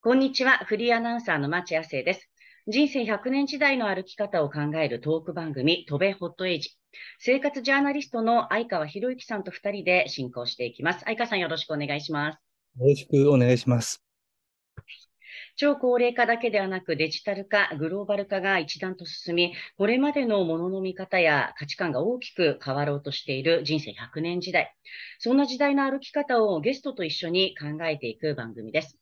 こんにちは。フリーアナウンサーの町亜生です。人生100年時代の歩き方を考えるトーク番組、戸辺ホットエイジ。生活ジャーナリストの相川博之さんと2人で進行していきます。相川さんよろしくお願いします。よろしくお願いします。超高齢化だけではなくデジタル化、グローバル化が一段と進み、これまでのものの見方や価値観が大きく変わろうとしている人生100年時代。そんな時代の歩き方をゲストと一緒に考えていく番組です。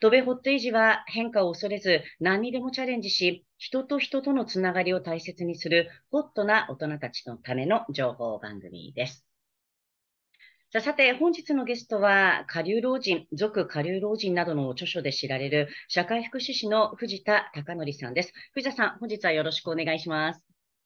戸辺ホットエイジは変化を恐れず何にでもチャレンジし、人と人とのつながりを大切にするホットな大人たちのための情報番組です。ささて、本日のゲストは、下流老人、俗下流老人などの著書で知られる社会福祉士の藤田孝則さんです。藤田さん、本日はよろしくお願いします。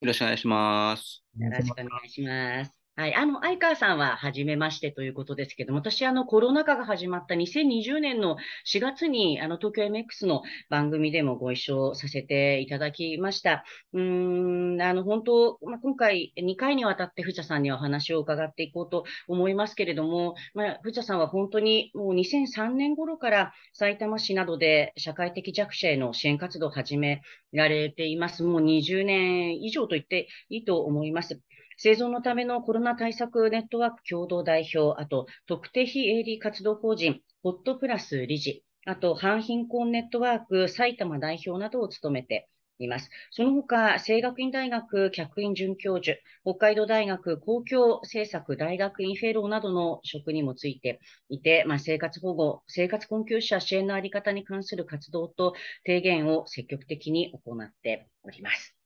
よろしくお願いします。よろしくお願いします。はい。あの、相川さんは初めましてということですけども、私、あの、コロナ禍が始まった2020年の4月に、あの、東京 MX の番組でもご一緒させていただきました。うん、あの、本当、まあ、今回2回にわたって藤田さんにお話を伺っていこうと思いますけれども、まあ、藤田さんは本当にもう2003年頃から埼玉市などで社会的弱者への支援活動を始められています。もう20年以上と言っていいと思います。生存のためのコロナ対策ネットワーク共同代表、あと特定非営利活動法人、ホットプラス理事、あと反貧困ネットワーク埼玉代表などを務めています。その他、清学院大学客員准教授、北海道大学公共政策大学院フェローなどの職にもついていて、まあ、生活保護、生活困窮者支援のあり方に関する活動と提言を積極的に行っております。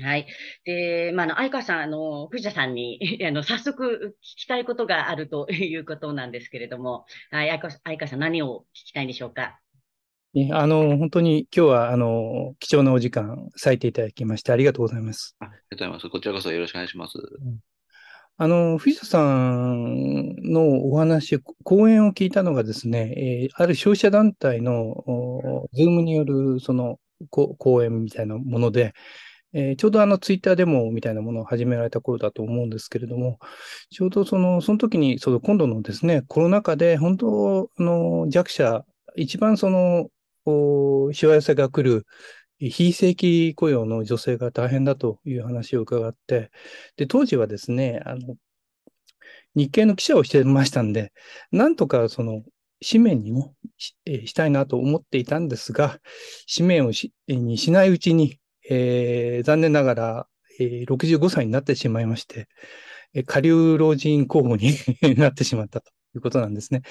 はい。で、まあ、あの、相川さん、あの、藤田さんに、あの、早速聞きたいことがあるということなんですけれども、はい、相川さん、何を聞きたいんでしょうか？あの、本当に今日は、あの、貴重なお時間割いていただきまして、ありがとうございます。ありがとうございます。こちらこそよろしくお願いします。あの、藤田さんのお話、講演を聞いたのがですね、えー、ある消費者団体の、ズームによる、その、講演みたいなもので、えー、ちょうどあのツイッターデモみたいなものを始められた頃だと思うんですけれども、ちょうどその、その時に、その今度のですね、コロナ禍で本当の弱者、一番その、しわ寄せが来る非正規雇用の女性が大変だという話を伺って、で、当時はですね、あの、日経の記者をしてましたんで、なんとかその、紙面にもし,、えしたいなと思っていたんですが、紙面をしにしないうちに、えー、残念ながら、えー、65歳になってしまいまして、えー、下流老人候補に なってしまったということなんですね。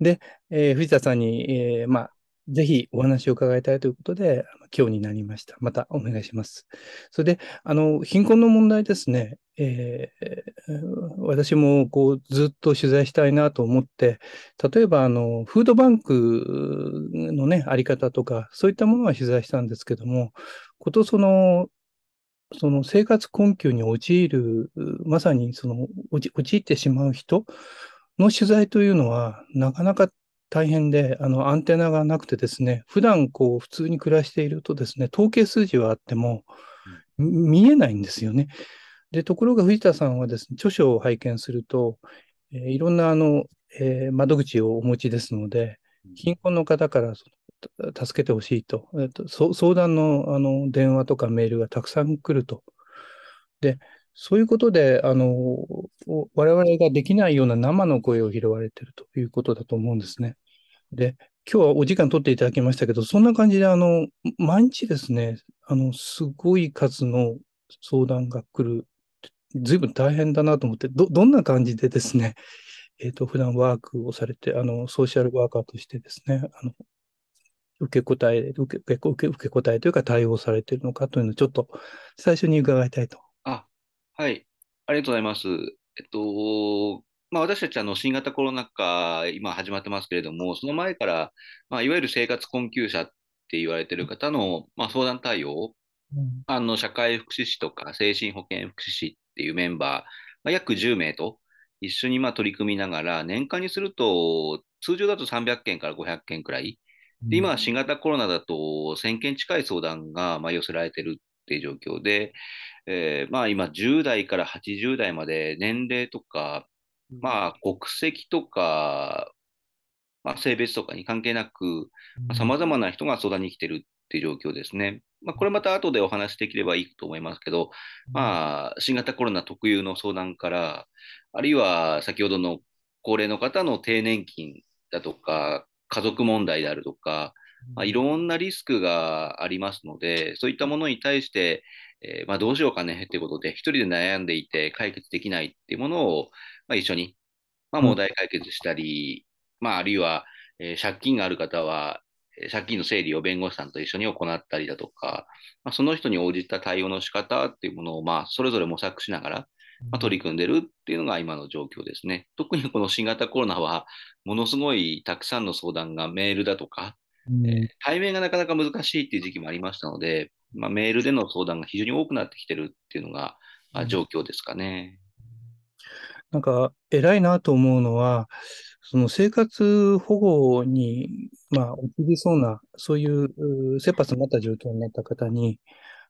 で、えー、藤田さんに、えー、まあ、ぜひお話を伺いたいということで、今日になりました。またお願いします。それで、あの、貧困の問題ですね。えー、私もこうずっと取材したいなと思って、例えばあのフードバンクのね、あり方とか、そういったものは取材したんですけども、ことその、その生活困窮に陥る、まさにその陥ってしまう人の取材というのは、なかなか大変で、あの、アンテナがなくてですね、普段こう、普通に暮らしているとですね、統計数字はあっても、見えないんですよね。で、ところが藤田さんはですね、著書を拝見すると、えー、いろんなあの、えー、窓口をお持ちですので、貧困の方からその助けてほしいと、えーと、相談のあの電話とかメールがたくさん来ると。で、そういうことで、あの、我々ができないような生の声を拾われているということだと思うんですね。で、今日はお時間取っていただきましたけど、そんな感じで、あの、毎日ですね、あの、すごい数の相談が来る。ずいぶん大変だなと思って、ど、どんな感じでですね、えっ、ー、と、普段ワークをされて、あの、ソーシャルワーカーとしてですね、あの、受け答え、受け、受け、受け答えというか対応されているのかというのをちょっと最初に伺いたいと。あ、はい。ありがとうございます。えっと、まあ、私たちあの新型コロナ禍、今始まってますけれども、その前から、まあ、いわゆる生活困窮者って言われてる方の、まあ、相談対応、うん、あの社会福祉士とか精神保健福祉士っていうメンバー、まあ、約10名と一緒にまあ取り組みながら、年間にすると、通常だと300件から500件くらい、で今は新型コロナだと1000件近い相談がまあ寄せられてるっていう状況で、えー、まあ今10代から80代まで年齢とかまあ、国籍とか、まあ、性別とかに関係なく、さまざ、まな人が相談に来てるっていう状況ですね。まあ、これまた後でお話しできればいいと思いますけど、まあ、新型コロナ特有の相談から、あるいは先ほどの高齢の方の低年金だとか、家族問題であるとか、まあ、いろんなリスクがありますので、そういったものに対して、えー、まあ、どうしようかねってことで、一人で悩んでいて解決できないっていうものを、まあ、一緒に、まあ、問題解決したり、うん、まあ、あるいは、えー、借金がある方は、借金の整理を弁護士さんと一緒に行ったりだとか、まあ、その人に応じた対応の仕方っていうものを、まあ、それぞれ模索しながら、まあ、取り組んでるっていうのが今の状況ですね。特にこの新型コロナは、ものすごいたくさんの相談がメールだとか、うんえー、対面がなかなか難しいっていう時期もありましたので、まあ、メールでの相談が非常に多くなってきてるっていうのが、まあ、状況ですかね。なんか、偉いなと思うのは、その生活保護に、まあ、陥りそうな、そういう切羽詰まった状況になった方に、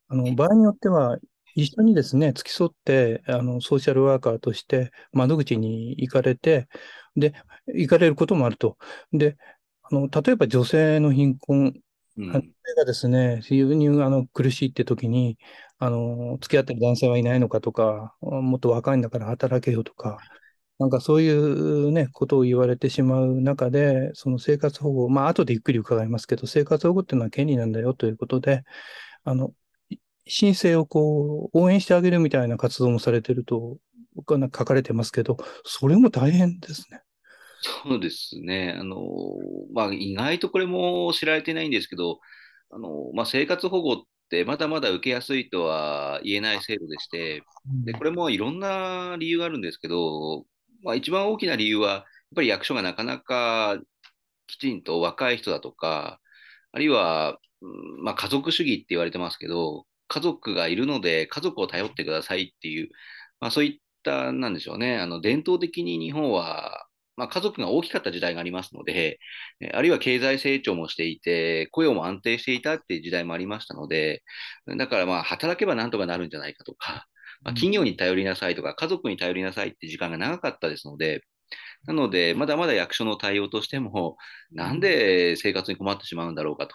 あの場合によっては、一緒にですね、付き添って、あの、ソーシャルワーカーとして窓口に行かれて、で、行かれることもあると。で、あの、例えば女性の貧困、うん、がですね、非常にあの苦しいって時に、あの、付き合ってる男性はいないのかとか、もっと若いんだから働けよとか、なんかそういうね、ことを言われてしまう中で、その生活保護、まあ後でゆっくり伺いますけど、生活保護っていうのは権利なんだよということで、あの、申請をこう、応援してあげるみたいな活動もされてると、書かれてますけど、それも大変ですね。そうですね。あの、まあ、意外とこれも知られてないんですけど、あの、まあ、生活保護ってまだまだ受けやすいとは言えない制度でして、で、これもいろんな理由があるんですけど、まあ、一番大きな理由は、やっぱり役所がなかなかきちんと若い人だとか、あるいは、まあ、家族主義って言われてますけど、家族がいるので、家族を頼ってくださいっていう、まあ、そういった、なんでしょうね、あの伝統的に日本は、まあ、家族が大きかった時代がありますので、あるいは経済成長もしていて、雇用も安定していたっていう時代もありましたので、だからまあ働けばなんとかなるんじゃないかとか、まあ、企業に頼りなさいとか、家族に頼りなさいって時間が長かったですので、なので、まだまだ役所の対応としても、なんで生活に困ってしまうんだろうかと、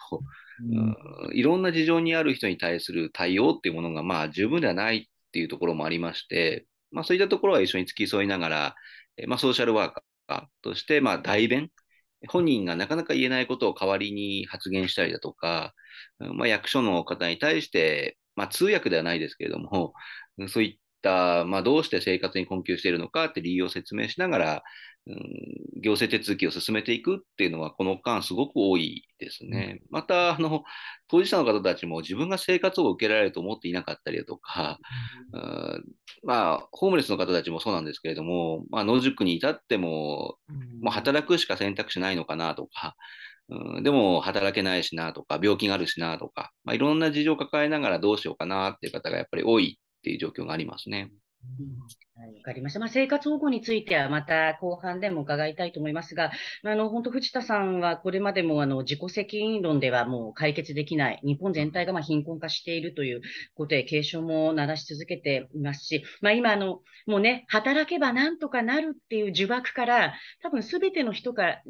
うん、いろんな事情にある人に対する対応っていうものが、まあ、十分ではないっていうところもありまして、まあ、そういったところは一緒に付き添いながら、まあ、ソーシャルワーカーとして、まあ、代弁、本人がなかなか言えないことを代わりに発言したりだとか、まあ、役所の方に対して、まあ、通訳ではないですけれども、そういった、まあ、どうして生活に困窮しているのかって理由を説明しながら、うん、行政手続きを進めていくっていうのは、この間すごく多いですね。また、あの、当事者の方たちも自分が生活を受けられると思っていなかったりだとか、うん、まあ、ホームレスの方たちもそうなんですけれども、まあ、野宿に至っても、もう働くしか選択肢ないのかなとか、うん、でも働けないしなとか、病気があるしなとか、まあ、いろんな事情を抱えながらどうしようかなっていう方がやっぱり多いっていう状況がありますね。わ、はい、かりました。まあ、生活保護についてはまた後半でも伺いたいと思いますが、あの、本当藤田さんはこれまでもあの、自己責任論ではもう解決できない、日本全体がま貧困化しているということで警鐘も鳴らし続けていますし、まあ今あの、もうね、働けばなんとかなるっていう呪縛から、多分すべての人が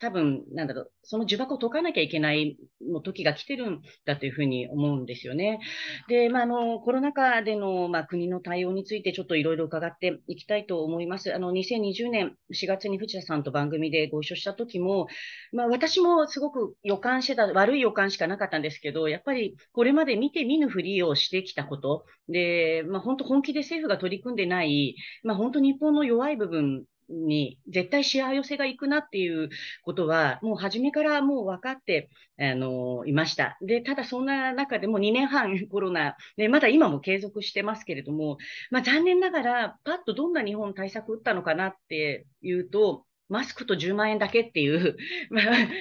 多分、なんだろう、その呪縛を解かなきゃいけないの時が来てるんだというふうに思うんですよね。で、まあ、あの、コロナ禍での、まあ、国の対応についてちょっといろいろ伺っていきたいと思います。あの、2020年4月に藤田さんと番組でご一緒した時も、まあ、私もすごく予感してた、悪い予感しかなかったんですけど、やっぱりこれまで見て見ぬふりをしてきたこと、で、まあ、本当本気で政府が取り組んでない、まあ、本当日本の弱い部分に絶対しわ寄せがいくなっていうことは、もう初めからもう分かって、あの、いました。で、ただそんな中でも2年半 コロナ、ね、まだ今も継続してますけれども、まあ残念ながら、パッとどんな日本対策打ったのかなっていうと、マスクと10万円だけっていう、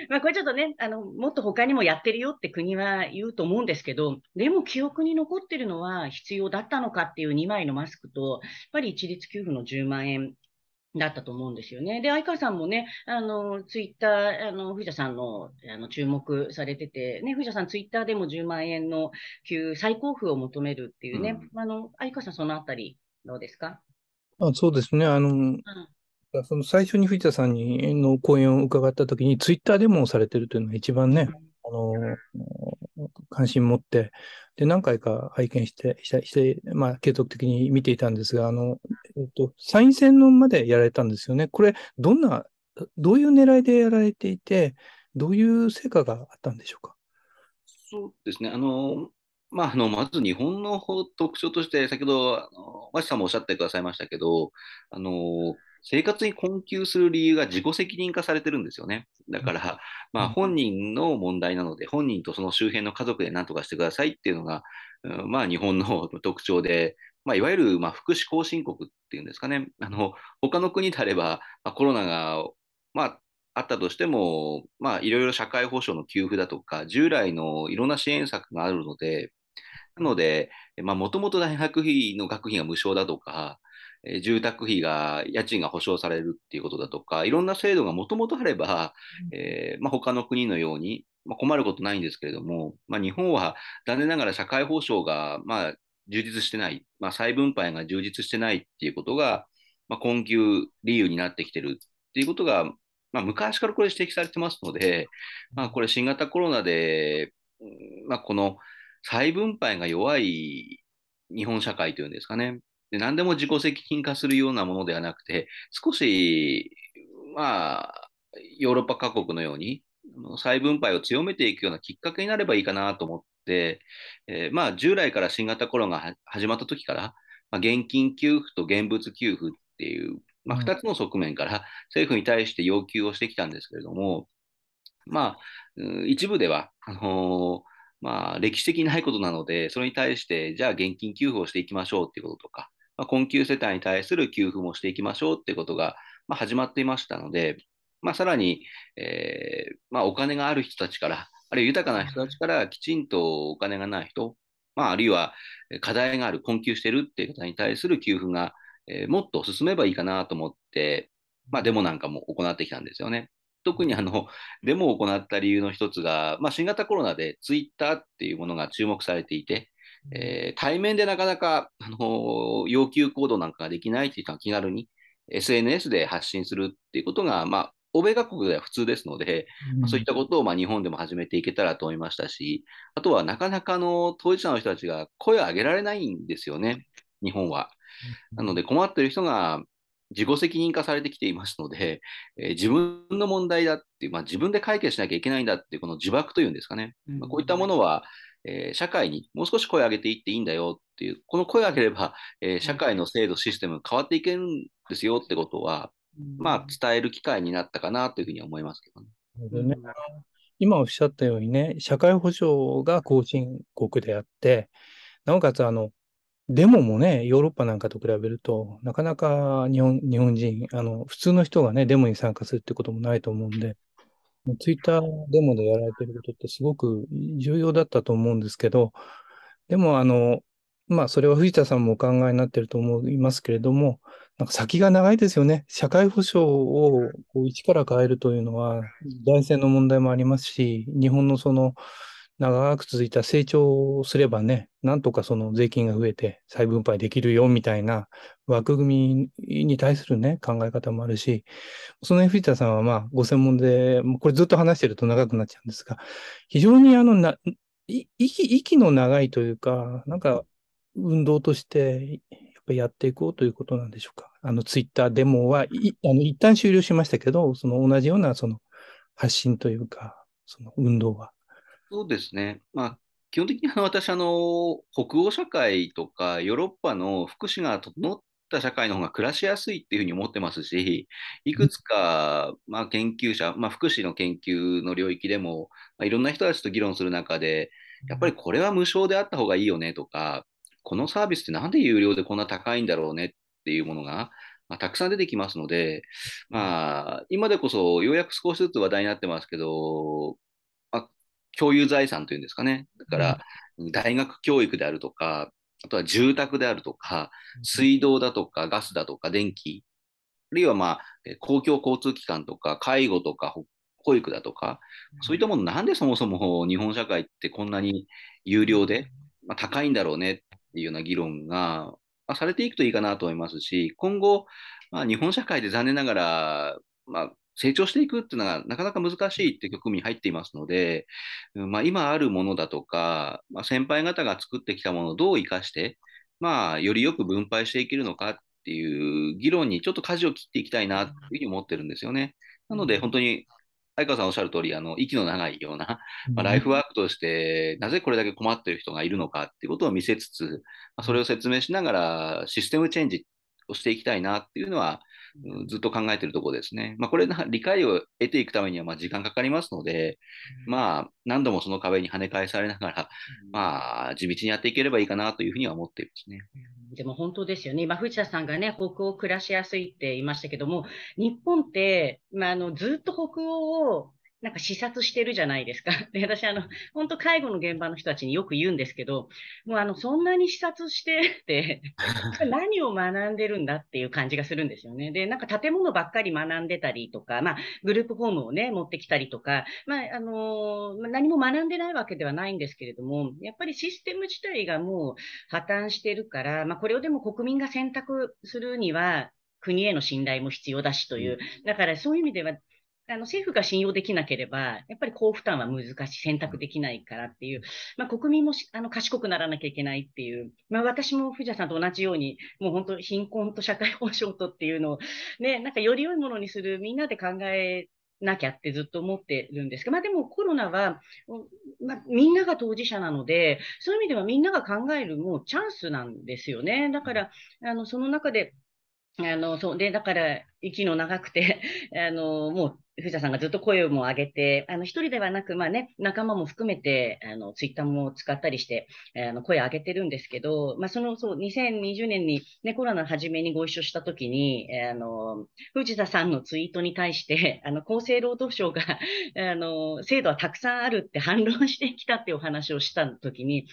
まあ、これちょっとね、あの、もっと他にもやってるよって国は言うと思うんですけど、でも記憶に残ってるのは必要だったのかっていう2枚のマスクと、やっぱり一律給付の10万円だったと思うんですよね。で、相川さんもね、あの、ツイッター、あの、藤田さんの、あの、注目されてて、ね、藤田さんツイッターでも10万円の給、再交付を求めるっていうね、うん、あの、相川さんそのあたり、どうですか？あそうですね。あの、うん、その最初に藤田さんにの講演を伺ったときに、ツイッターデモをされてるというのが一番ね、あの、関心持って、で、何回か拝見して、して、まあ、継続的に見ていたんですが、あの、えっと、参院選のまでやられたんですよね。これ、どんな、どういう狙いでやられていて、どういう成果があったんでしょうか？そうですね。あの、まあ、あの、まず日本の特徴として、先ほど、あの、マシさんもおっしゃってくださいましたけど、あの、生活に困窮する理由が自己責任化されてるんですよね。だから、まあ、本人の問題なので、本人とその周辺の家族で何とかしてくださいっていうのが、まあ、日本の 特徴で、まあ、いわゆる、まあ、福祉後進国っていうんですかね。あの、他の国であれば、まあ、コロナが、まあ、あったとしても、まあ、いろいろ社会保障の給付だとか、従来のいろんな支援策があるので、なので、もともと大学費の学費が無償だとか、え住宅費が、家賃が保証されるっていうことだとか、いろんな制度がもともとあれば、えー、まあ、他の国のように、まあ、困ることないんですけれども、まあ、日本は残念ながら社会保障が、まあ、充実してない、まあ、再分配が充実してないっていうことが、まあ、困窮理由になってきてるっていうことが、まあ、昔からこれ指摘されてますので、まあ、これ新型コロナで、まあ、この再分配が弱い日本社会というんですかね。で何でも自己責任化するようなものではなくて、少し、まあ、ヨーロッパ各国のように、再分配を強めていくようなきっかけになればいいかなと思って、えー、まあ、従来から新型コロナが始まった時から、まあ、現金給付と現物給付っていう、まあ、2つの側面から政府に対して要求をしてきたんですけれども、まあ、一部では、あのー、まあ、歴史的ないことなので、それに対して、じゃあ現金給付をしていきましょうっていうこととか、まあ、困窮世帯に対する給付もしていきましょうっていうことが、まあ、始まっていましたので、まあ、さらに、えーまあ、お金がある人たちから、あるいは豊かな人たちからきちんとお金がない人、まあ、あるいは課題がある、困窮してるっていう方に対する給付が、えー、もっと進めばいいかなと思って、まあ、デモなんかも行ってきたんですよね。特にあのデモを行った理由の一つが、まあ、新型コロナでツイッターっていうものが注目されていて、えー、対面でなかなか、あのー、要求行動なんかができないっていう人は気軽に SNS で発信するっていうことが、まあ、欧米各国では普通ですので、うん、そういったことをまあ日本でも始めていけたらと思いましたし、あとはなかなかの当事者の人たちが声を上げられないんですよね、日本は。なので困っている人が自己責任化されてきていますので、えー、自分の問題だっていう、まあ、自分で解決しなきゃいけないんだっていう、この呪縛というんですかね、まあ、こういったものは、えー、社会にもう少し声を上げていっていいんだよっていう、この声を上げれば、えー、社会の制度、システム変わっていけるんですよってことは、まあ、伝える機会になったかなというふうに思いますけどね。ね。今おっしゃったようにね、社会保障が後進国であって、なおかつ、あの、デモもね、ヨーロッパなんかと比べると、なかなか日本日本人、あの普通の人がね、デモに参加するってこともないと思うんで、ツイッターデモでやられてることってすごく重要だったと思うんですけど、でも、あの、まあ、それは藤田さんもお考えになってると思いますけれども、なんか先が長いですよね。社会保障をこう一から変えるというのは、財政の問題もありますし、日本のその、長く続いた成長をすればね、なんとかその税金が増えて再分配できるよみたいな枠組みに対するね、考え方もあるし、その藤田さんはまあご専門で、これずっと話してると長くなっちゃうんですが、非常にあのな、息、息の長いというか、なんか運動としてやっぱやっていこうということなんでしょうか。あのツイッターデモは、あの一旦終了しましたけど、その同じようなその発信というか、その運動はそうですね。まあ、基本的にあの 私あの、北欧社会とかヨーロッパの福祉が整った社会の方が暮らしやすいっていうふうに思ってますし、いくつか、まあ、研究者、まあ、福祉の研究の領域でも、まあ、いろんな人たちと議論する中で、やっぱりこれは無償であった方がいいよねとか、このサービスってなんで有料でこんな高いんだろうねっていうものが、まあ、たくさん出てきますので、まあ、今でこそようやく少しずつ話題になってますけど、共有財産というんですかね。だから、大学教育であるとか、あとは住宅であるとか、水道だとか、ガスだとか、電気、あるいはまあ、公共交通機関とか、介護とか、保育だとか、そういったもの、なんでそもそも日本社会ってこんなに有料で、まあ、高いんだろうねっていうような議論が、まあ、されていくといいかなと思いますし、今後、まあ、日本社会で残念ながら、まあ、成長していくっていうのがなかなか難しいっていう局面に入っていますので、まあ、今あるものだとか、まあ、先輩方が作ってきたものをどう生かして、まあ、よりよく分配していけるのかっていう議論にちょっと舵を切っていきたいなというふうに思ってるんですよね。なので、本当に相川さんおっしゃる通り、あの、息の長いような、まあ、ライフワークとして、なぜこれだけ困っている人がいるのかっていうことを見せつつ、まあ、それを説明しながら、システムチェンジをしていきたいなっていうのは、うん、ずっと考えているところですね。まあ、これ、理解を得ていくためには、まあ、時間かかりますので、まあ、何度もその壁に跳ね返されながら、まあ、地道にやっていければいいかなというふうには思っていますね。でも本当ですよね。今、藤田さんがね、北欧暮らしやすいって言いましたけども、日本って、まあ、あの、ずっと北欧をなんか視察してるじゃないですか。で、私、あの、本当介護の現場の人たちによく言うんですけど、もうあの、そんなに視察してて、何を学んでるんだっていう感じがするんですよね。で、なんか建物ばっかり学んでたりとか、まあ、グループホームをね、持ってきたりとか、まあ、あのー、何も学んでないわけではないんですけれども、やっぱりシステム自体がもう破綻してるから、まあ、これをでも国民が選択するには、国への信頼も必要だしという、だからそういう意味では、あの政府が信用できなければ、やっぱり高負担は難しい、選択できないからっていう、まあ、国民もあの賢くならなきゃいけないっていう、まあ、私も藤田さんと同じように、もう本当、貧困と社会保障とっていうのを、ね、なんかより良いものにする、みんなで考えなきゃってずっと思ってるんですけど、まあでもコロナは、まあ、みんなが当事者なので、そういう意味ではみんなが考えるもうチャンスなんですよね。だから、あの、その中で、あの、そう、で、だから、息の長くて、あの、もう、藤田さんがずっと声も上げて、あの、一人ではなく、まあね、仲間も含めて、あの、ツイッターも使ったりして、あの、声上げてるんですけど、まあ、その、そう、2020年にね、コロナの初めにご一緒したときに、あの、藤田さんのツイートに対して、あの、厚生労働省が、あの、制度はたくさんあるって反論してきたってお話をしたときに、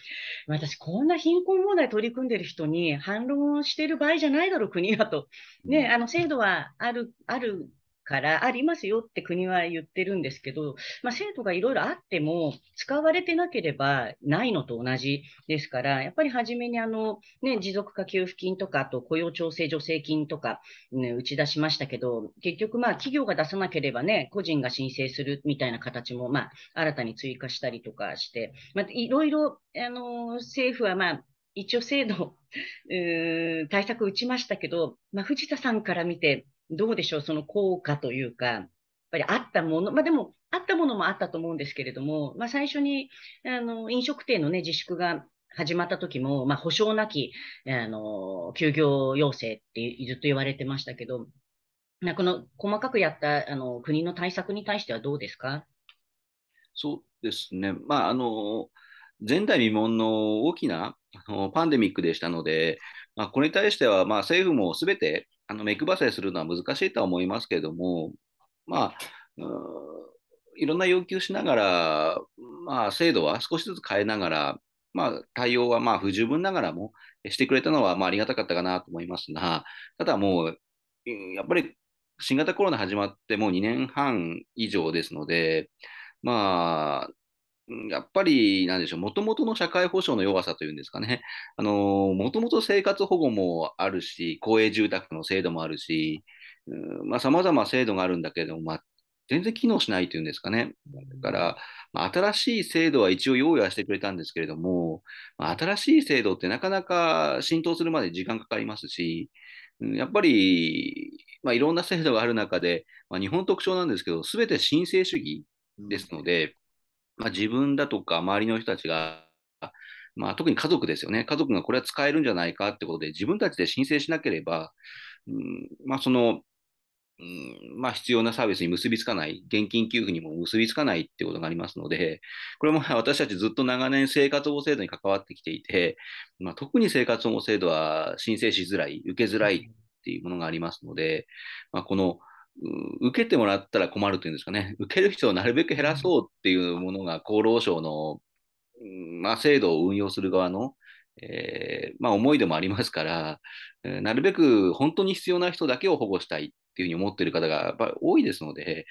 私、こんな貧困問題取り組んでる人に反論してる場合じゃないだろう、国はと。ね、あの、制度はある、あるからありますよって国は言ってるんですけど、まあ、制度がいろいろあっても使われてなければないのと同じですから、やっぱり初めにあの、ね、持続化給付金とか、あと雇用調整助成金とか、ね、打ち出しましたけど、結局まあ企業が出さなければね、個人が申請するみたいな形もまあ新たに追加したりとかして、まあ、いろいろあの政府はまあ一応制度、対策打ちましたけど、まあ、藤田さんから見て、どうでしょう、その効果というか、やっぱりあったもの、まあでも、あったものもあったと思うんですけれども、まあ最初に、あの、飲食店のね、自粛が始まった時も、まあ保証なき、あの、休業要請ってずっと言われてましたけど、この細かくやったあの国の対策に対してはどうですか？そうですね。まあ、あの、前代未聞の大きなあのパンデミックでしたので、まあ、これに対しては、まあ、政府もすべてあの目配せするのは難しいとは思いますけれども、まあ、いろんな要求しながら、まあ、制度は少しずつ変えながら、まあ、対応はまあ不十分ながらもしてくれたのはまあありがたかったかなと思いますが、ただもう、やっぱり新型コロナ始まってもう2年半以上ですので、まあ、やっぱり、なんでしょう、もともとの社会保障の弱さというんですかね。あの、もともと生活保護もあるし、公営住宅の制度もあるし、さまあ、様々制度があるんだけれども、まあ、全然機能しないというんですかね。だから、まあ、新しい制度は一応用意はしてくれたんですけれども、まあ、新しい制度ってなかなか浸透するまで時間かかりますし、やっぱり、まあ、いろんな制度がある中で、まあ、日本特徴なんですけど、すべて申請主義ですので、まあ、自分だとか周りの人たちが、まあ、特に家族ですよね。家族がこれは使えるんじゃないかってことで、自分たちで申請しなければ、うん、まあ、その、うん、まあ、必要なサービスに結びつかない、現金給付にも結びつかないってことがありますので、これも私たちずっと長年生活保護制度に関わってきていて、まあ、特に生活保護制度は申請しづらい、受けづらいっていうものがありますので、まあ、この、受けてもらったら困るというんですかね、受ける人をなるべく減らそうっていうものが厚労省の、まあ、制度を運用する側の、えー、まあ、思いでもありますから、えー、なるべく本当に必要な人だけを保護したいっていうふうに思っている方がやっぱり多いですので、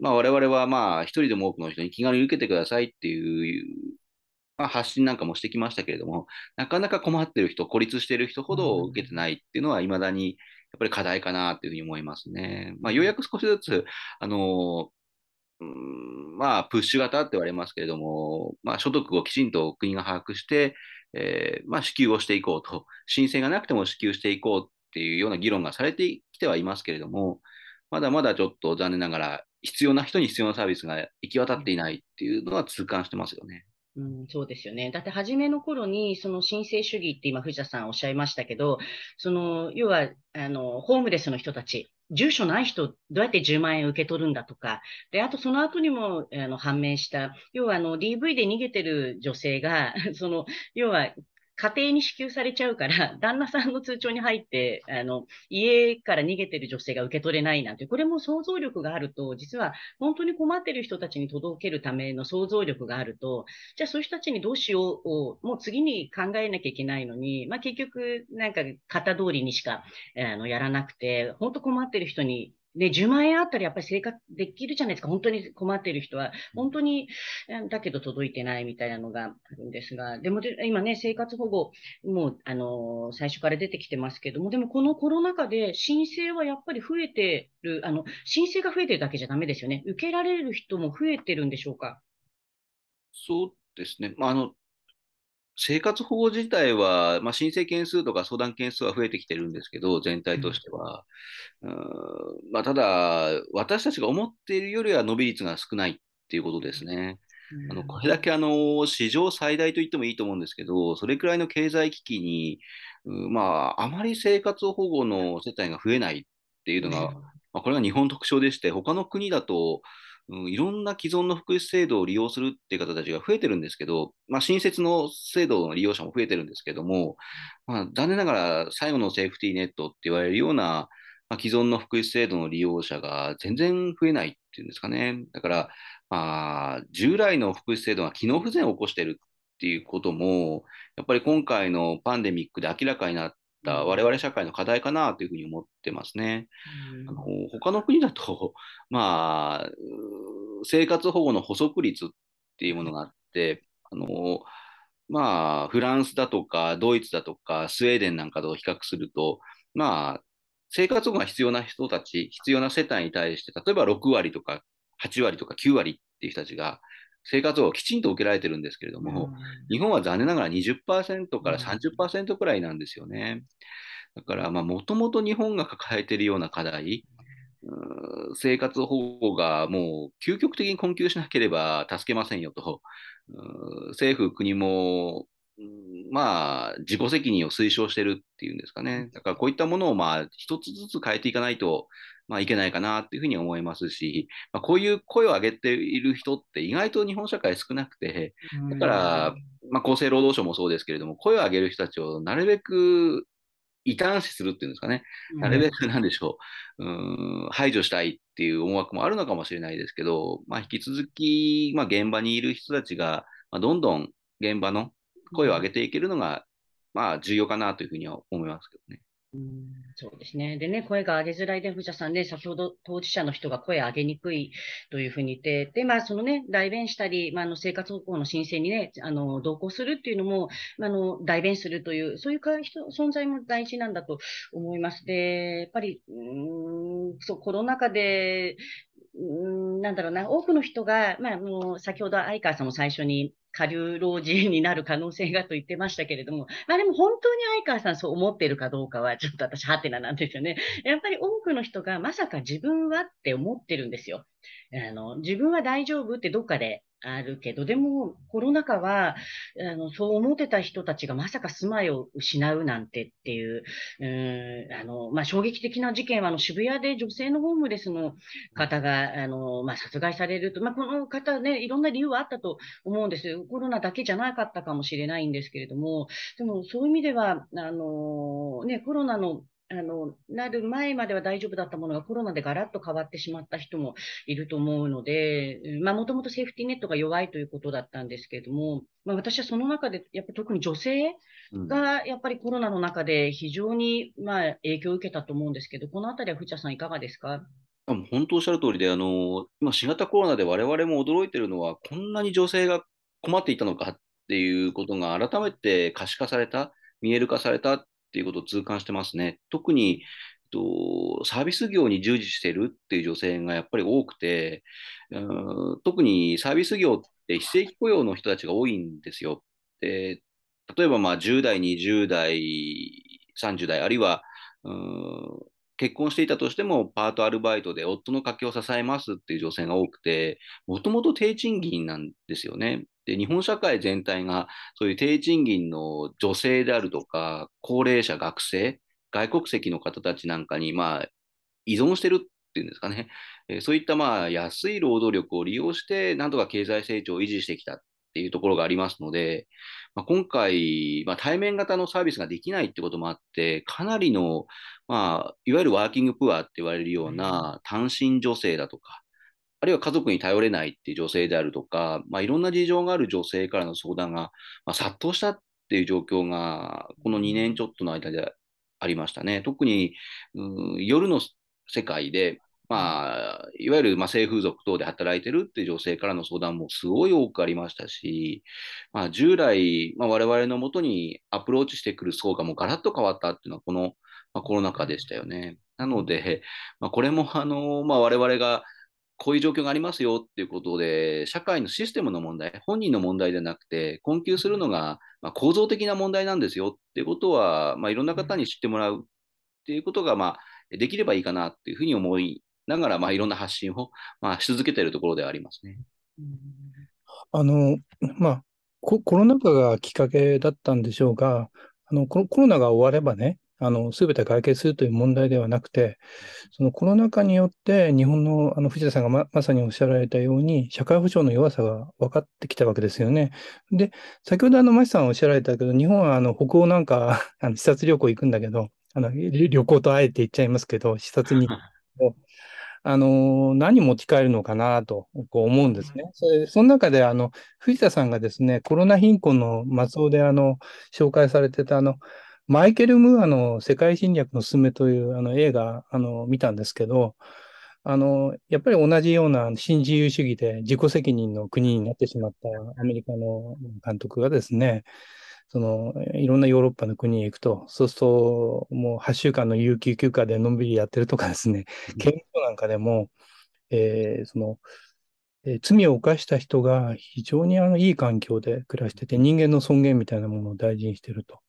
まあ、我々はまあ一人でも多くの人に気軽に受けてくださいっていう、まあ、発信なんかもしてきましたけれども、なかなか困っている人、孤立している人ほど受けてないっていうのは、いまだにぱり課題かなというふうに思いますね。まあ、ようやく少しずつ、あの、うん、まあ、プッシュ型って言われますけれども、まあ、所得をきちんと国が把握して、えー、まあ、支給をしていこうと、申請がなくても支給していこうっていうような議論がされてきてはいますけれども、まだまだちょっと残念ながら、必要な人に必要なサービスが行き渡っていないっていうのは痛感してますよね。うん、そうですよね。だって初めの頃に、その申請主義って今藤田さんおっしゃいましたけど、その、要は、あの、ホームレスの人たち、住所ない人、どうやって10万円受け取るんだとか、で、あとその後にも、あの、判明した、要はあの、DV で逃げてる女性が、その、要は家庭に支給されちゃうから、旦那さんの通帳に入って、あの、家から逃げてる女性が受け取れないなんて、これも想像力があると、実は本当に困ってる人たちに届けるための想像力があると、じゃあそういう人たちにどうしようを、もう次に考えなきゃいけないのに、まあ結局、なんか型通りにしか、あの、やらなくて、本当困ってる人にで、10万円あったらやっぱり生活できるじゃないですか。本当に困っている人は。本当に、だけど届いてないみたいなのがあるんですが、でも今ね、生活保護、もう、あの、最初から出てきてますけども、でもこのコロナ禍で申請はやっぱり増えてる、あの、申請が増えてるだけじゃダメですよね。受けられる人も増えてるんでしょうか？そうですね。まあ、あの、生活保護自体は、まあ、申請件数とか相談件数は増えてきてるんですけど、全体としては。うん、まあ、ただ、私たちが思っているよりは伸び率が少ないっていうことですね。あのこれだけあの史上最大と言ってもいいと思うんですけど、それくらいの経済危機に、うん、まあ、あまり生活保護の世帯が増えないっていうのが、まあ、これが日本特徴でして、他の国だと、うん、いろんな既存の福祉制度を利用するっていう方たちが増えてるんですけど、まあ、新設の制度の利用者も増えてるんですけども、まあ、残念ながら最後のセーフティーネットって言われるような、まあ、既存の福祉制度の利用者が全然増えないっていうんですかね。だから、まあ、従来の福祉制度が機能不全を起こしているっていうことも、やっぱり今回のパンデミックで明らかになった我々社会の課題かなというふうに思ってますね。あの他の国だと、まあ、生活保護の補足率っていうものがあって、あのまあ、フランスだとか、ドイツだとか、スウェーデンなんかと比較すると、まあ、生活保護が必要な人たち、必要な世帯に対して、例えば6割とか8割とか9割っていう人たちが、生活をきちんと受けられてるんですけれども、日本は残念ながら20%から30%くらいなんですよね。だから、もともと日本が抱えているような課題、生活保護がもう究極的に困窮しなければ助けませんよと、政府、国も、まあ、自己責任を推奨してるっていうんですかね。だからこういったものをまあ一つずつ変えていかないと、まあ、いけないかなっていうふうに思いますし、まあ、こういう声を上げている人って意外と日本社会少なくて、だから、まあ、厚生労働省もそうですけれども、声を上げる人たちをなるべく異端視するっていうんですかね、なるべくなんでしょう、うん、排除したいっていう思惑もあるのかもしれないですけど、まあ、引き続き、まあ、現場にいる人たちが、まあ、どんどん現場の声を上げていけるのが、まあ、重要かなというふうには思いますけどね。うんそうですね。でね、声が上げづらいで、藤田さんね、先ほど当事者の人が声を上げにくいというふうに言って、で、まあ、そのね、代弁したり、まあ、あの生活保護の申請にね、あの、同行するっていうのも、あの、代弁するという、そういう人存在も大事なんだと思います。で、やっぱり、うん、そう、コロナ禍で、うん、なんだろうな、多くの人が、まあ、もう先ほど相川さんも最初に下流老人になる可能性がと言ってましたけれども、まあでも本当に相川さんそう思ってるかどうかは、ちょっと私、ハテナなんですよね。やっぱり多くの人がまさか自分はって思ってるんですよ。あの、自分は大丈夫ってどっかであるけど、でもコロナ禍は、あの、そう思ってた人たちがまさか住まいを失うなんてっていう、うん、あの、まあ、衝撃的な事件は、あの、渋谷で女性のホームレスの方が、あの、まあ、殺害されると、まあ、この方ね、いろんな理由はあったと思うんです。コロナだけじゃなかったかもしれないんですけれども、でもそういう意味では、あの、ね、コロナのあの、なる前までは大丈夫だったものがコロナでガラッと変わってしまった人もいると思うので、まあもともとセーフティーネットが弱いということだったんですけれども、まあ私はその中で、やっぱり特に女性がやっぱりコロナの中で非常にまあ影響を受けたと思うんですけど、このあたりは藤田さんいかがですか？本当おっしゃる通りで、あの、今新型コロナで我々も驚いているのは、こんなに女性が困っていたのかっていうことが改めて可視化された、見える化されたっていうことを痛感してますね。特にと、サービス業に従事してるっていう女性がやっぱり多くて、うん特にサービス業って非正規雇用の人たちが多いんですよ。で例えばまあ10代、20代、30代、あるいは、うん結婚していたとしても、パートアルバイトで夫の家計を支えますっていう女性が多くて、もともと低賃金なんですよね。で、日本社会全体がそういう低賃金の女性であるとか、高齢者、学生、外国籍の方たちなんかに、まあ、依存してるっていうんですかね。えそういったまあ安い労働力を利用して、なんとか経済成長を維持してきたっていうところがありますので、まあ、今回、まあ、対面型のサービスができないってこともあって、かなりの、まあ、いわゆるワーキングプアって言われるような単身女性だとか、あるいは家族に頼れないっていう女性であるとか、まあ、いろんな事情がある女性からの相談が、まあ、殺到したっていう状況が、この2年ちょっとの間でありましたね。特に、うん、夜の世界で、まあ、いわゆる、まあ、性風俗等で働いてるっていう女性からの相談もすごい多くありましたし、まあ、従来、まあ、我々のもとにアプローチしてくる層がもうガラッと変わったっていうのは、この、まあ、コロナ禍でしたよね。なので、まあ、これも、あの、まあ、我々がこういう状況がありますよっていうことで、社会のシステムの問題、本人の問題ではなくて、困窮するのが、まあ、構造的な問題なんですよっていうことは、まあ、いろんな方に知ってもらうっていうことが、まあ、できればいいかなっていうふうに思いながら、まあ、いろんな発信を、まあ、し続けているところではありますね。あの、まあ、コロナ禍がきっかけだったんでしょうが、あのコロナが終わればね、あの、すべて解決するという問題ではなくて、そのコロナ禍によって日本の、あの、藤田さんがままさにおっしゃられたように、社会保障の弱さが分かってきたわけですよね。で、先ほどあの、マシさんおっしゃられたけど、日本はあの、北欧なんか、あの視察旅行行くんだけど、あの、旅行とあえて言っちゃいますけど、視察に あの、何持ち帰るのかなとこう思うんですね。それその中で、あの、藤田さんがですね、コロナ貧困の末尾で、あの、紹介されてた、あの、マイケル・ムーアの世界侵略のすすめというあの映画、あの、見たんですけど、あの、やっぱり同じような新自由主義で自己責任の国になってしまったアメリカの監督がですね、その、いろんなヨーロッパの国へ行くと、そうすると、もう8週間の有給休暇でのんびりやってるとかですね、刑務所なんかでも、えー、その、えー、罪を犯した人が非常にあのいい環境で暮らしてて、人間の尊厳みたいなものを大事にしてると。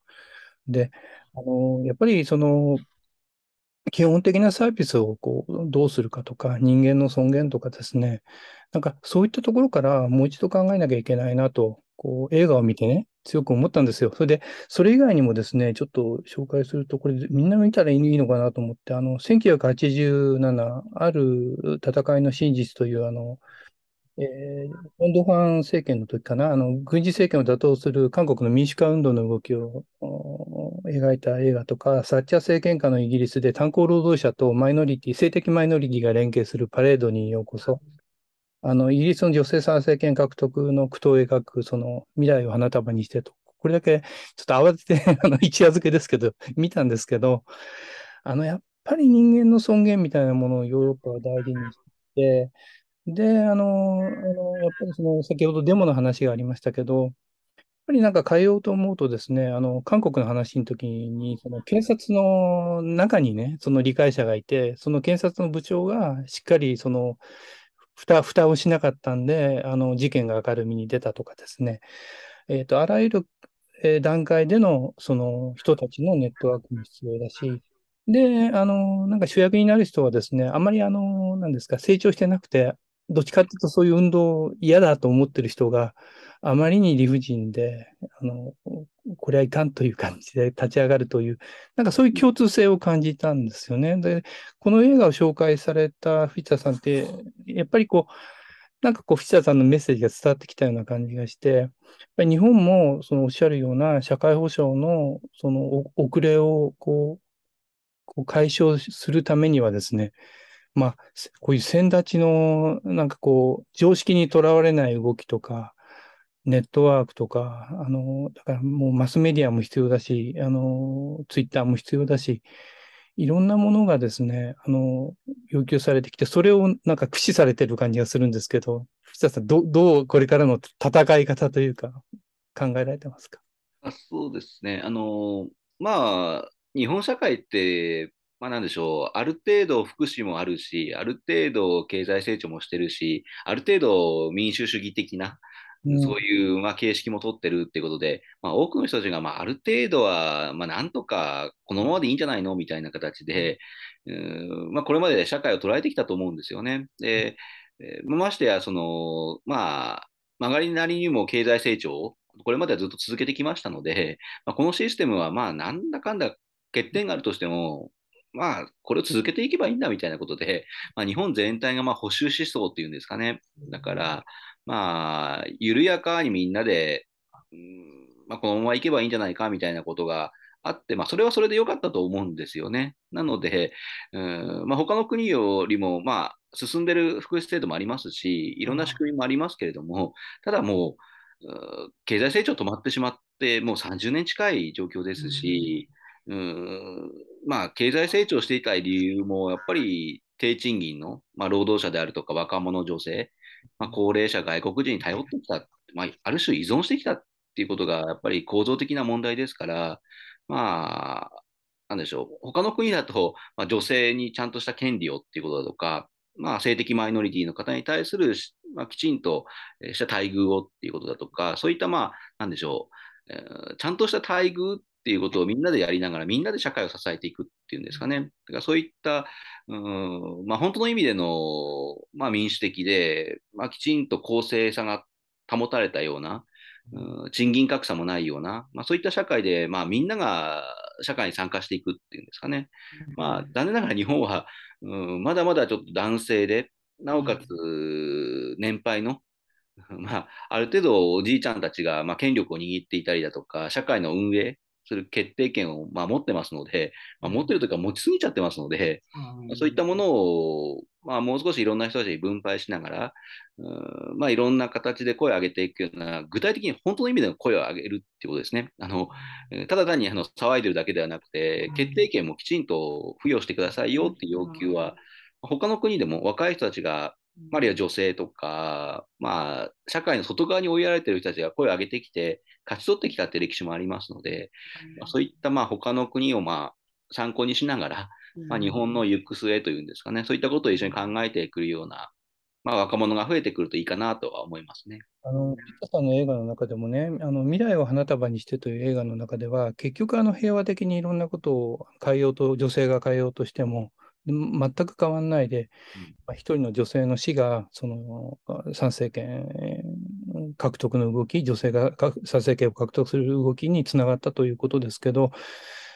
で、あの、やっぱりその、基本的なサービスをこうどうするかとか、人間の尊厳とかですね、なんかそういったところからもう一度考えなきゃいけないなと、こう映画を見てね、強く思ったんですよ。それで、それ以外にもですね、ちょっと紹介すると、これみんな見たらいいのかなと思って、あの、1987、ある戦いの真実という、あの、えー、ポンドファン政権の時かな、あの、軍事政権を打倒する韓国の民主化運動の動きを描いた映画とか、サッチャー政権下のイギリスで炭鉱労働者とマイノリティ、性的マイノリティが連携するパレードにようこそ、あの、イギリスの女性参政権獲得の苦闘を描く、その未来を花束にしてと、これだけちょっと慌てて あの、一夜漬けですけど、見たんですけど、あの、やっぱり人間の尊厳みたいなものをヨーロッパは大事にして、で、あの、あのやっぱりその、先ほどデモの話がありましたけど、ぱりなんか変えようと思うとですね、あの、韓国の話の時に、その警察の中にね、その理解者がいて、その検察の部長がしっかりその、蓋、蓋をしなかったんで、あの、事件が明るみに出たとかですね、えっ、ー、と、あらゆる、えー、段階での、その人たちのネットワークも必要だし、で、あの、なんか主役になる人はですね、あんまりあの、なんですか、成長してなくて、どっちかっていうとそういう運動嫌だと思ってる人があまりに理不尽で、あの、これはいかんという感じで立ち上がるという、なんかそういう共通性を感じたんですよね。で、この映画を紹介された藤田さんって、やっぱりこう、なんかこう、藤田さんのメッセージが伝わってきたような感じがして、やっぱり日本もそのおっしゃるような社会保障のその遅れをこう、こう解消するためにはですね、まあ、こういう先立ちの、なんかこう、常識にとらわれない動きとか、ネットワークとか、あの、だからもうマスメディアも必要だし、あの、ツイッターも必要だし、いろんなものがですね、あの、要求されてきて、それをなんか駆使されてる感じがするんですけど、藤田さん、どどうこれからの戦い方というか、考えられてますか？あそうですね。あの、まあ、日本社会って、まあなんでしょう、ある程度福祉もあるし、ある程度経済成長もしてるし、ある程度民主主義的な、そういう、まあ、形式も取ってるっていうことで、まあ、多くの人たちが、まあ、ある程度は、まあ、なんとかこのままでいいんじゃないのみたいな形で、うん。まあ、これまで社会を捉えてきたと思うんですよね。で、えー、ましてや、その、まあ、曲がりなりにも経済成長これまではずっと続けてきましたので、まあ、このシステムは、まあ、なんだかんだ欠点があるとしても、まあ、これを続けていけばいいんだみたいなことで、まあ、日本全体がまあ保守思想っていうんですかね。だから、まあ、緩やかにみんなで、うんまあ、このままいけばいいんじゃないかみたいなことがあって、まあ、それはそれで良かったと思うんですよね。なので、うんまあ、他の国よりも、まあ、進んでる福祉制度もありますし、いろんな仕組みもありますけれども、ただもう、経済成長止まってしまって、もう30年近い状況ですし、うんまあ、経済成長していた理由も、やっぱり低賃金の、まあ、労働者であるとか若者女性、まあ、高齢者、外国人に頼ってきた、まあ、ある種依存してきたっていうことが、やっぱり構造的な問題ですから、まあ、なんでしょう、他の国だと、まあ、女性にちゃんとした権利をっていうことだとか、まあ、性的マイノリティの方に対する、まあ、きちんとした待遇をっていうことだとか、そういった、まあ、なんでしょう、えー、ちゃんとした待遇っっていうことをみんなでやりながら、みんなで社会を支えていくっていうんですかね。だからそういった、うんまあ、本当の意味での、まあ、民主的で、まあ、きちんと公正さが保たれたような、うん、賃金格差もないような、まあ、そういった社会で、まあ、みんなが社会に参加していくっていうんですかね。まあ、残念ながら日本は、うん、まだまだちょっと男性で、なおかつ年配のまあ、ある程度おじいちゃんたちが、まあ、権力を握っていたりだとか、社会の運営する決定権を、まあ、持ってますので、まあ、持ってるというか持ちすぎちゃってますので、うん、そういったものを、まあ、もう少しいろんな人たちに分配しながら、うんまあ、いろんな形で声を上げていくような、具体的に本当の意味での声を上げるっていうことですね。あのただ単にあの騒いでるだけではなくて、決定権もきちんと付与してくださいよっていう要求は、他の国でも若い人たちがあるいは女性とか、まあ、社会の外側に追いやられている人たちが声を上げてきて、勝ち取ってきたっていう歴史もありますので、まあ、そういったまあ他の国をまあ参考にしながら、まあ、日本の行く末というんですかね、そういったことを一緒に考えてくるような、まあ、若者が増えてくるといいかなとは思いますね。あの、ピッさんの映画の中でもね、あの未来を花束にしてという映画の中では、結局あの平和的にいろんなことを変えようと、女性が変えようとしても、全く変わらないで、うん、一人の女性の死が、その参政権獲得の動き、女性が参政権を獲得する動きにつながったということですけど、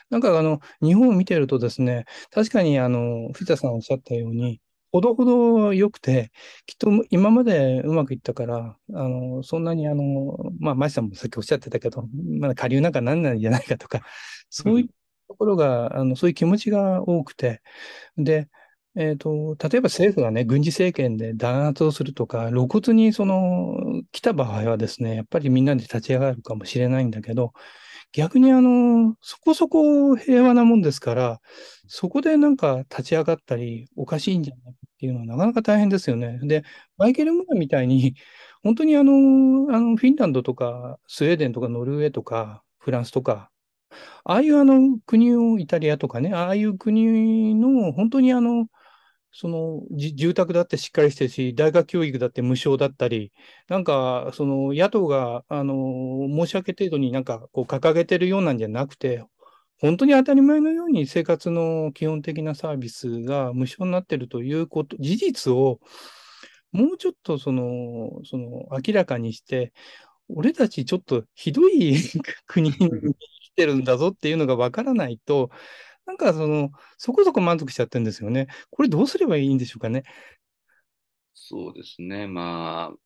なんかあの日本を見てるとですね、確かにあの藤田さんおっしゃったように、ほどほど良くて、きっと今までうまくいったから、あのそんなにあの、まあ、マシさんもさっきおっしゃってたけど、まだ下流なんかなんないんじゃないかとか、そういうところが、あのそういう気持ちが多くて、で、えーと、例えば政府がね、軍事政権で弾圧をするとか、露骨にその来た場合はですね、やっぱりみんなで立ち上がるかもしれないんだけど、逆にあの、そこそこ平和なもんですから、そこでなんか立ち上がったり、おかしいんじゃないかっていうのはなかなか大変ですよね。で、マイケル・ムーアみたいに、本当にあの、あのフィンランドとか、スウェーデンとかノルウェーとか、フランスとか、ああいうあの国を、イタリアとかね、ああいう国の本当にあの、その住宅だってしっかりしてるし、大学教育だって無償だったり、なんかその野党があの申し訳程度になんかこう掲げてるようなんじゃなくて、本当に当たり前のように生活の基本的なサービスが無償になってるということ、事実をもうちょっとそのその明らかにして、俺たちちょっとひどい 国にきてるんだぞっていうのがわからないと、なんかその、そこそこ満足しちゃってるんですよね。これどうすればいいんでしょうかね。そうですね。まあ、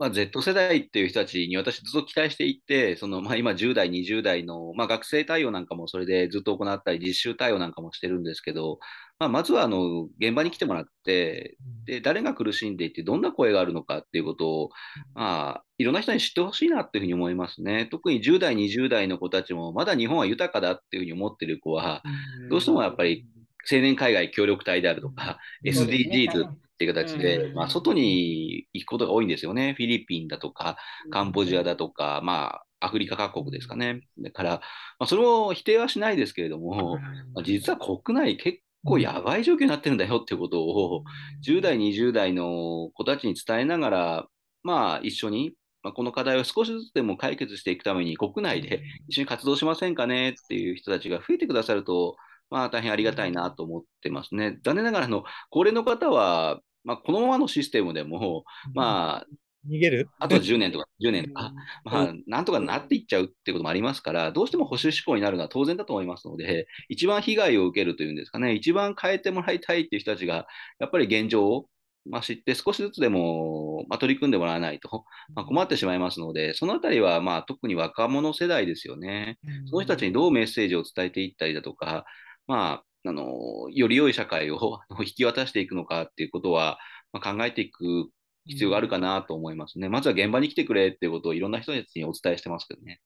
まあ、Z 世代っていう人たちに私ずっと期待していて、そのまあ、今10代、20代の、まあ、学生対応なんかもそれでずっと行ったり、実習対応なんかもしてるんですけど、まあ、まずはあの現場に来てもらって、で誰が苦しんでいて、どんな声があるのかっていうことを、まあ、いろんな人に知ってほしいなっていうふうに思いますね。特に10代、20代の子たちも、まだ日本は豊かだっていうふうに思ってる子は、どうしてもやっぱり青年海外協力隊であるとか、SDGs っていう形で、まあ、外に行くことが多いんですよね。フィリピンだとか、カンボジアだとか、まあ、アフリカ各国ですかね。だから、まあ、それを否定はしないですけれども、まあ、実は国内結構やばい状況になってるんだよっていうことを、10代、20代の子たちに伝えながら、まあ、一緒に、まあ、この課題を少しずつでも解決していくために、国内で一緒に活動しませんかねっていう人たちが増えてくださると、まあ、大変ありがたいなと思ってますね。残念ながらの、高齢の方は、まあ、このままのシステムでも、まあ、逃げる？あと10年とか 10年とか、まあ、なんとかなっていっちゃうってこともありますから、どうしても保守志向になるのは当然だと思いますので、一番被害を受けるというんですかね、一番変えてもらいたいっていう人たちが、やっぱり現状を、まあ、知って少しずつでも、まあ、取り組んでもらわないと、まあ、困ってしまいますので、そのあたりは、まあ、特に若者世代ですよね。その人たちにどうメッセージを伝えていったりだとか、まあ、あのより良い社会を 引き渡していくのかっていうことは、まあ、考えていく必要があるかなと思いますね。まずは現場に来てくれっていうことをいろんな人たちにお伝えしてますけどね。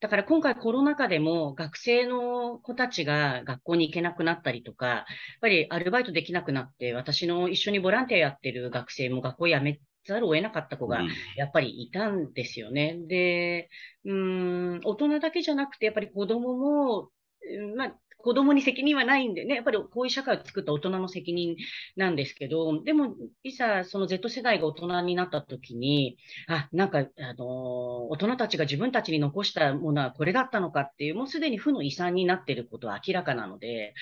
だから今回コロナ禍でも学生の子たちが学校に行けなくなったりとか、やっぱりアルバイトできなくなって、私の一緒にボランティアやってる学生も学校辞めざるを得なかった子がやっぱりいたんですよね。うん、で、うん、大人だけじゃなくて、やっぱり子供も、まあ、子供に責任はないんでね、やっぱりこういう社会を作った大人の責任なんですけど、でも、いざその Z 世代が大人になった時に、あ、なんか、あの、大人たちが自分たちに残したものはこれだったのかっていう、もうすでに負の遺産になっていることは明らかなので、やっ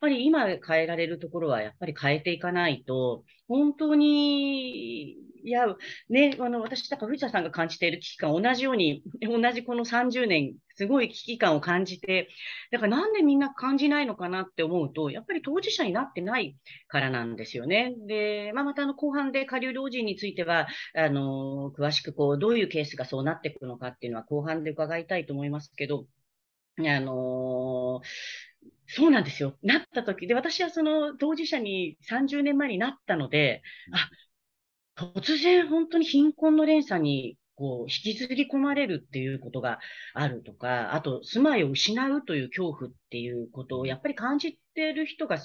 ぱり今変えられるところはやっぱり変えていかないと、本当に、いや、ね、あの、私、だから藤田さんが感じている危機感、同じように、同じこの30年、すごい危機感を感じて、だからなんでみんな感じないのかなって思うと、やっぱり当事者になってないからなんですよね。で、まあ、またあの、後半で下流老人については、あの、詳しくこう、どういうケースがそうなっていくのかっていうのは後半で伺いたいと思いますけど、あのそうなんですよ。なった時で、私はその当事者に30年前になったので、あ、突然本当に貧困の連鎖にこう引きずり込まれるっていうことがあるとか、あと住まいを失うという恐怖っていうことをやっぱり感じてる人が、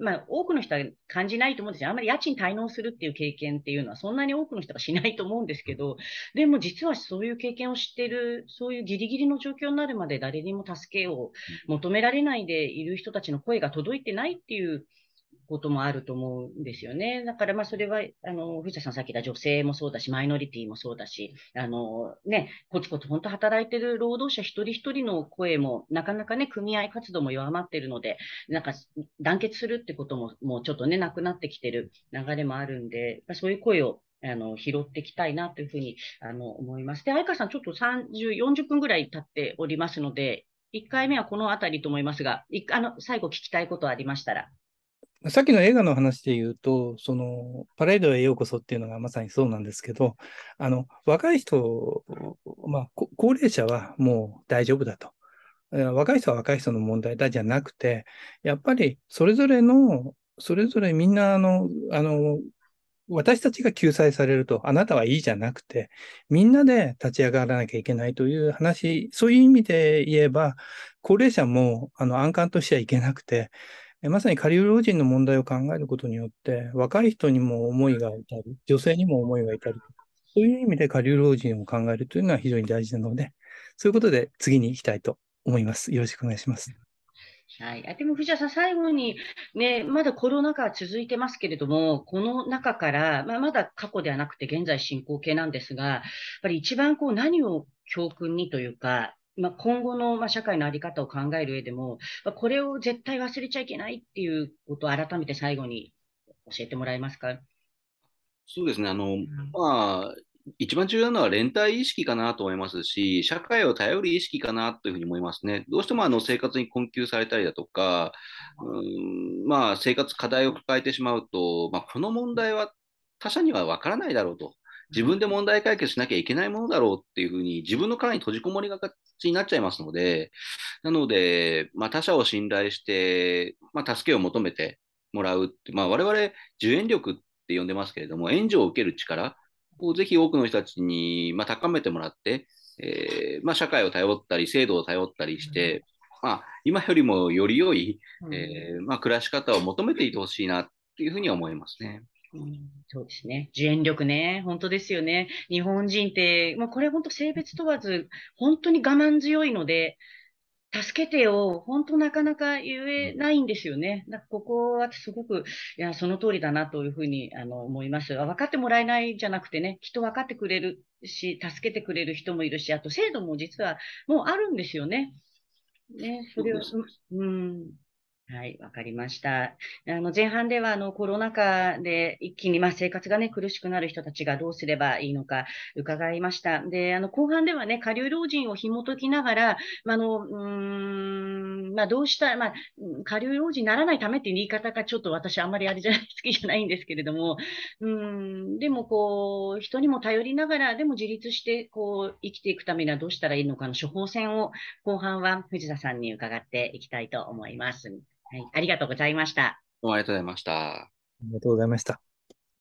まあ多くの人は感じないと思うんですよ。あんまり家賃滞納するっていう経験っていうのはそんなに多くの人がしないと思うんですけど、でも実はそういう経験をしてる、そういうギリギリの状況になるまで誰にも助けを求められないでいる人たちの声が届いてないっていうこともあると思うんですよね。だからまあそれは、あの、藤田さんさっき言った女性もそうだし、マイノリティもそうだし、あの、ね、コツコツ本当働いてる労働者一人一人の声も、なかなかね、組合活動も弱まってるので、なんか団結するってことも、もうちょっとね、なくなってきてる流れもあるんで、そういう声をあの、拾っていきたいなというふうに、あの、思います。で、相川さん、ちょっと30、40分ぐらい経っておりますので、1回目はこのあたりと思いますが、あの、最後聞きたいことありましたら。さっきの映画の話で言うと、その、パレードへようこそっていうのがまさにそうなんですけど、あの、若い人、まあ、高齢者はもう大丈夫だと。若い人は若い人の問題だじゃなくて、やっぱりそれぞれの、それぞれみんなあの、あの、私たちが救済されると、あなたはいいじゃなくて、みんなで立ち上がらなきゃいけないという話、そういう意味で言えば、高齢者もあの安閑としてはいけなくて、まさに下流老人の問題を考えることによって、若い人にも思いが至る、女性にも思いが至る。そういう意味で下流老人を考えるというのは非常に大事なので、そういうことで次に行きたいと思います。よろしくお願いします。はい。でも藤田さん、最後にね、まだコロナ禍続いてますけれども、この中から、まあ、まだ過去ではなくて現在進行形なんですが、やっぱり一番こう何を教訓にというか、まあ、今後の、まあ、社会のあり方を考える上でも、まあ、これを絶対忘れちゃいけないっていうことを改めて最後に教えてもらえますか？そうですね。あの、うん、まあ、一番重要なのは連帯意識かなと思いますし、社会を頼る意識かなというふうに思いますね。どうしてもあの生活に困窮されたりだとか、うんまあ、生活課題を抱えてしまうと、まあ、この問題は他者には分からないだろうと。自分で問題解決しなきゃいけないものだろうっていうふうに自分の殻に閉じこもりがちになっちゃいますので、なので、まあ、他者を信頼して、まあ、助けを求めてもらうって、まあ、我々、受援力って呼んでますけれども、援助を受ける力をぜひ多くの人たちに、まあ、高めてもらって、えーまあ、社会を頼ったり、制度を頼ったりして、まあ、今よりもより良い、えーまあ、暮らし方を求めていてほしいなっていうふうに思いますね。うん、そうですね。受援力ね。本当ですよね。日本人って、まあ、これ本当性別問わず、本当に我慢強いので、助けてよ、本当なかなか言えないんですよね。なんかここはすごく、いや、その通りだなというふうにあの思います。分かってもらえないじゃなくてね、きっと分かってくれるし、助けてくれる人もいるし、あと制度も実はもうあるんですよね。ね、それを、うん、はい、わかりました。あの、前半では、あの、コロナ禍で一気に、まあ、生活がね、苦しくなる人たちがどうすればいいのか伺いました。で、あの、後半ではね、下流老人を紐解きながら、まあ、の、うーん、まあ、どうした、まあ、下流老人にならないためっていう言い方がちょっと私あんまりあれじゃない、好きじゃないんですけれども、うん、でもこう、人にも頼りながら、でも自立して、こう、生きていくためにはどうしたらいいのかの処方箋を後半は藤田さんに伺っていきたいと思います。はい、ありがとうございました。どうもありがとうございました。ありがとうございました。